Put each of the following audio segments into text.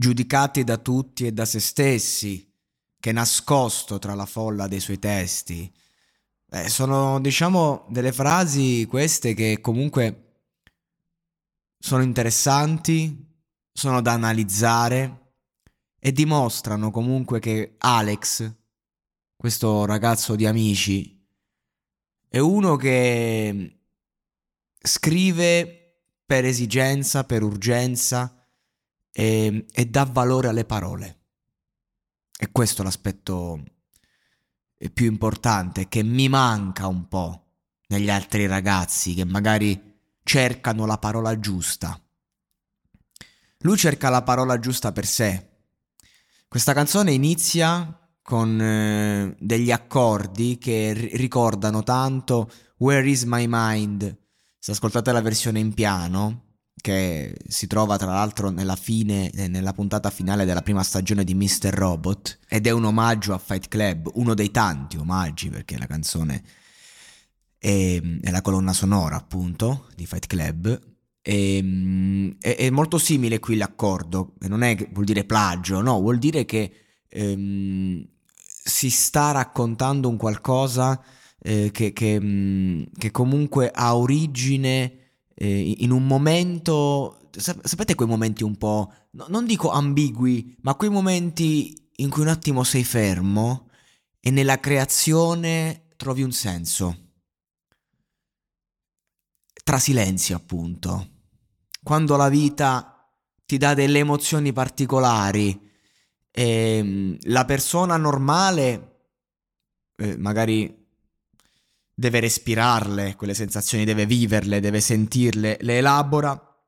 giudicati da tutti e da se stessi, che nascosto tra la folla dei suoi testi. Eh, sono, diciamo, delle frasi queste che comunque sono interessanti, sono da analizzare e dimostrano comunque che Alex, questo ragazzo di amici, è uno che scrive per esigenza, per urgenza e, e dà valore alle parole. E questo è l'aspetto più importante che mi manca un po' negli altri ragazzi che magari cercano la parola giusta. Lui cerca la parola giusta per sé. Questa canzone inizia con eh, degli accordi che ricordano tanto Where is my mind? Se ascoltate la versione in piano, che si trova tra l'altro nella fine, eh, nella puntata finale della prima stagione di Mr. Robot, ed è un omaggio a Fight Club, uno dei tanti omaggi perché la canzone è, è la colonna sonora appunto di Fight Club. E, è, è, molto simile qui l'accordo, non è vuol dire plagio, no, vuol dire che ehm, si sta raccontando un qualcosa eh, che, che, che comunque ha origine eh, in un momento, sapete quei momenti un po', no, non dico ambigui, ma quei momenti in cui un attimo sei fermo e nella creazione trovi un senso. Tra silenzi, appunto. Quando la vita ti dà delle emozioni particolari e ehm, la persona normale eh, magari deve respirarle, quelle sensazioni deve viverle, deve sentirle, le elabora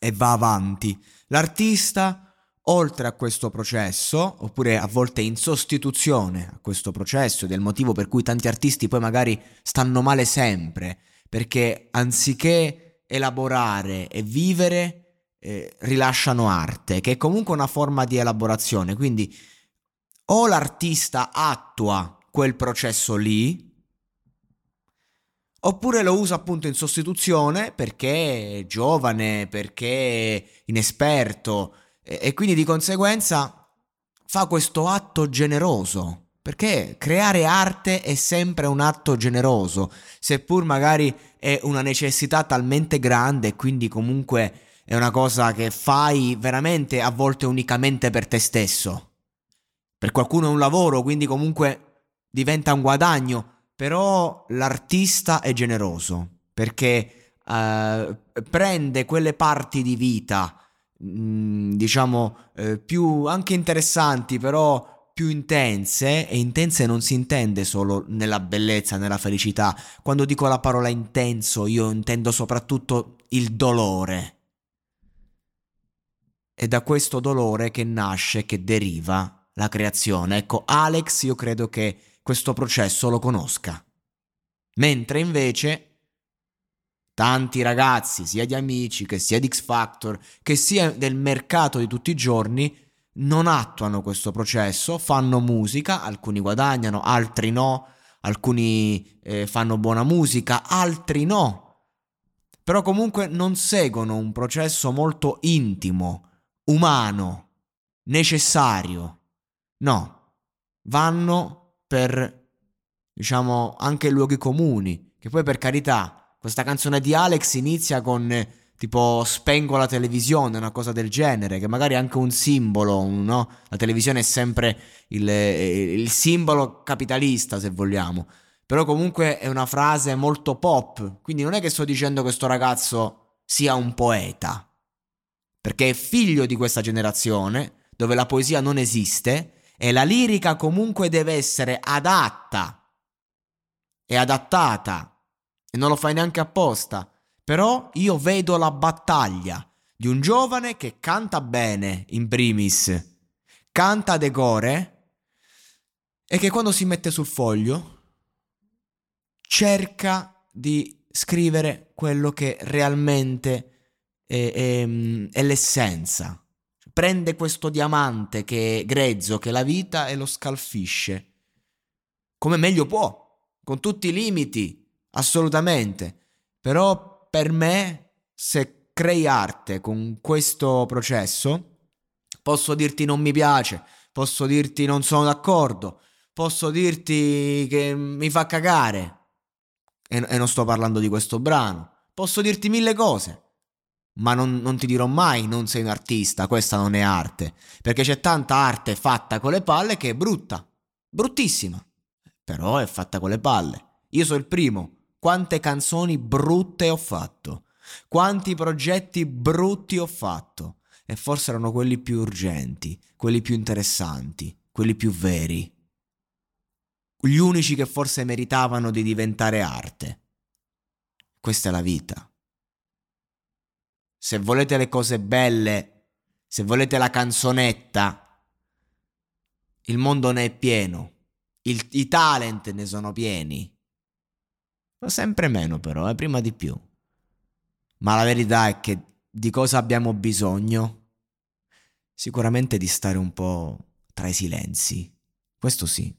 e va avanti. L'artista, oltre a questo processo, oppure a volte in sostituzione a questo processo, ed è il motivo per cui tanti artisti poi magari stanno male sempre, perché anziché elaborare e vivere, eh, rilasciano arte, che è comunque una forma di elaborazione. Quindi o l'artista attua quel processo lì, Oppure lo usa appunto in sostituzione perché è giovane, perché è inesperto e, e quindi di conseguenza fa questo atto generoso. Perché creare arte è sempre un atto generoso, seppur magari è una necessità talmente grande e quindi comunque è una cosa che fai veramente a volte unicamente per te stesso. Per qualcuno è un lavoro, quindi comunque diventa un guadagno, però l'artista è generoso perché eh, prende quelle parti di vita, mh, mm, diciamo, eh, più anche interessanti, però più intense, e intense non si intende solo nella bellezza, nella felicità. Quando dico la parola intenso, io intendo soprattutto il dolore. È da questo dolore che nasce, che deriva la creazione. Ecco, Alex io credo che questo processo lo conosca. Mentre invece tanti ragazzi, sia di amici che sia di X Factor, che sia del mercato di tutti i giorni, non attuano questo processo, fanno musica, alcuni guadagnano, altri no, alcuni eh, fanno buona musica, altri no. Però comunque non seguono un processo molto intimo, umano, necessario. No, vanno per diciamo, anche luoghi comuni. Che poi, per carità, questa canzone di Alex inizia con tipo spengo la televisione, una cosa del genere, che magari è anche un simbolo, no? La televisione è sempre il, il simbolo capitalista, se vogliamo. Però comunque è una frase molto pop, quindi non è che sto dicendo che questo ragazzo sia un poeta, perché è figlio di questa generazione, dove la poesia non esiste, e la lirica comunque deve essere adatta è adattata e non lo fai neanche apposta. Però io vedo la battaglia di un giovane che canta bene, in primis, canta decore e che quando si mette sul foglio cerca di scrivere quello che realmente è, è, è l'essenza. Prende questo diamante che è grezzo, che è la vita, e lo scalfisce come meglio può con tutti i limiti, assolutamente. Però per me, se crei arte con questo processo, Posso dirti non mi piace, posso dirti non sono d'accordo, posso dirti che mi fa cagare. E, e non sto parlando di questo brano. Posso dirti mille cose. Ma non, non, ti dirò mai non sei un artista, questa non è arte. Perché c'è tanta arte fatta con le palle che è brutta. Bruttissima. Però è fatta con le palle. Io sono il primo. Quante canzoni brutte ho fatto. Quanti progetti brutti ho fatto e forse erano quelli più urgenti, quelli più interessanti, quelli più veri. Gli unici che forse meritavano di diventare arte. Questa è la vita. Se volete le cose belle, se volete la canzonetta, il mondo ne è pieno. Il, I talent ne sono pieni. Ma sempre meno però, eh, prima di più. Ma la verità è che di cosa abbiamo bisogno? Sicuramente di stare un po' tra i silenzi. Questo sì.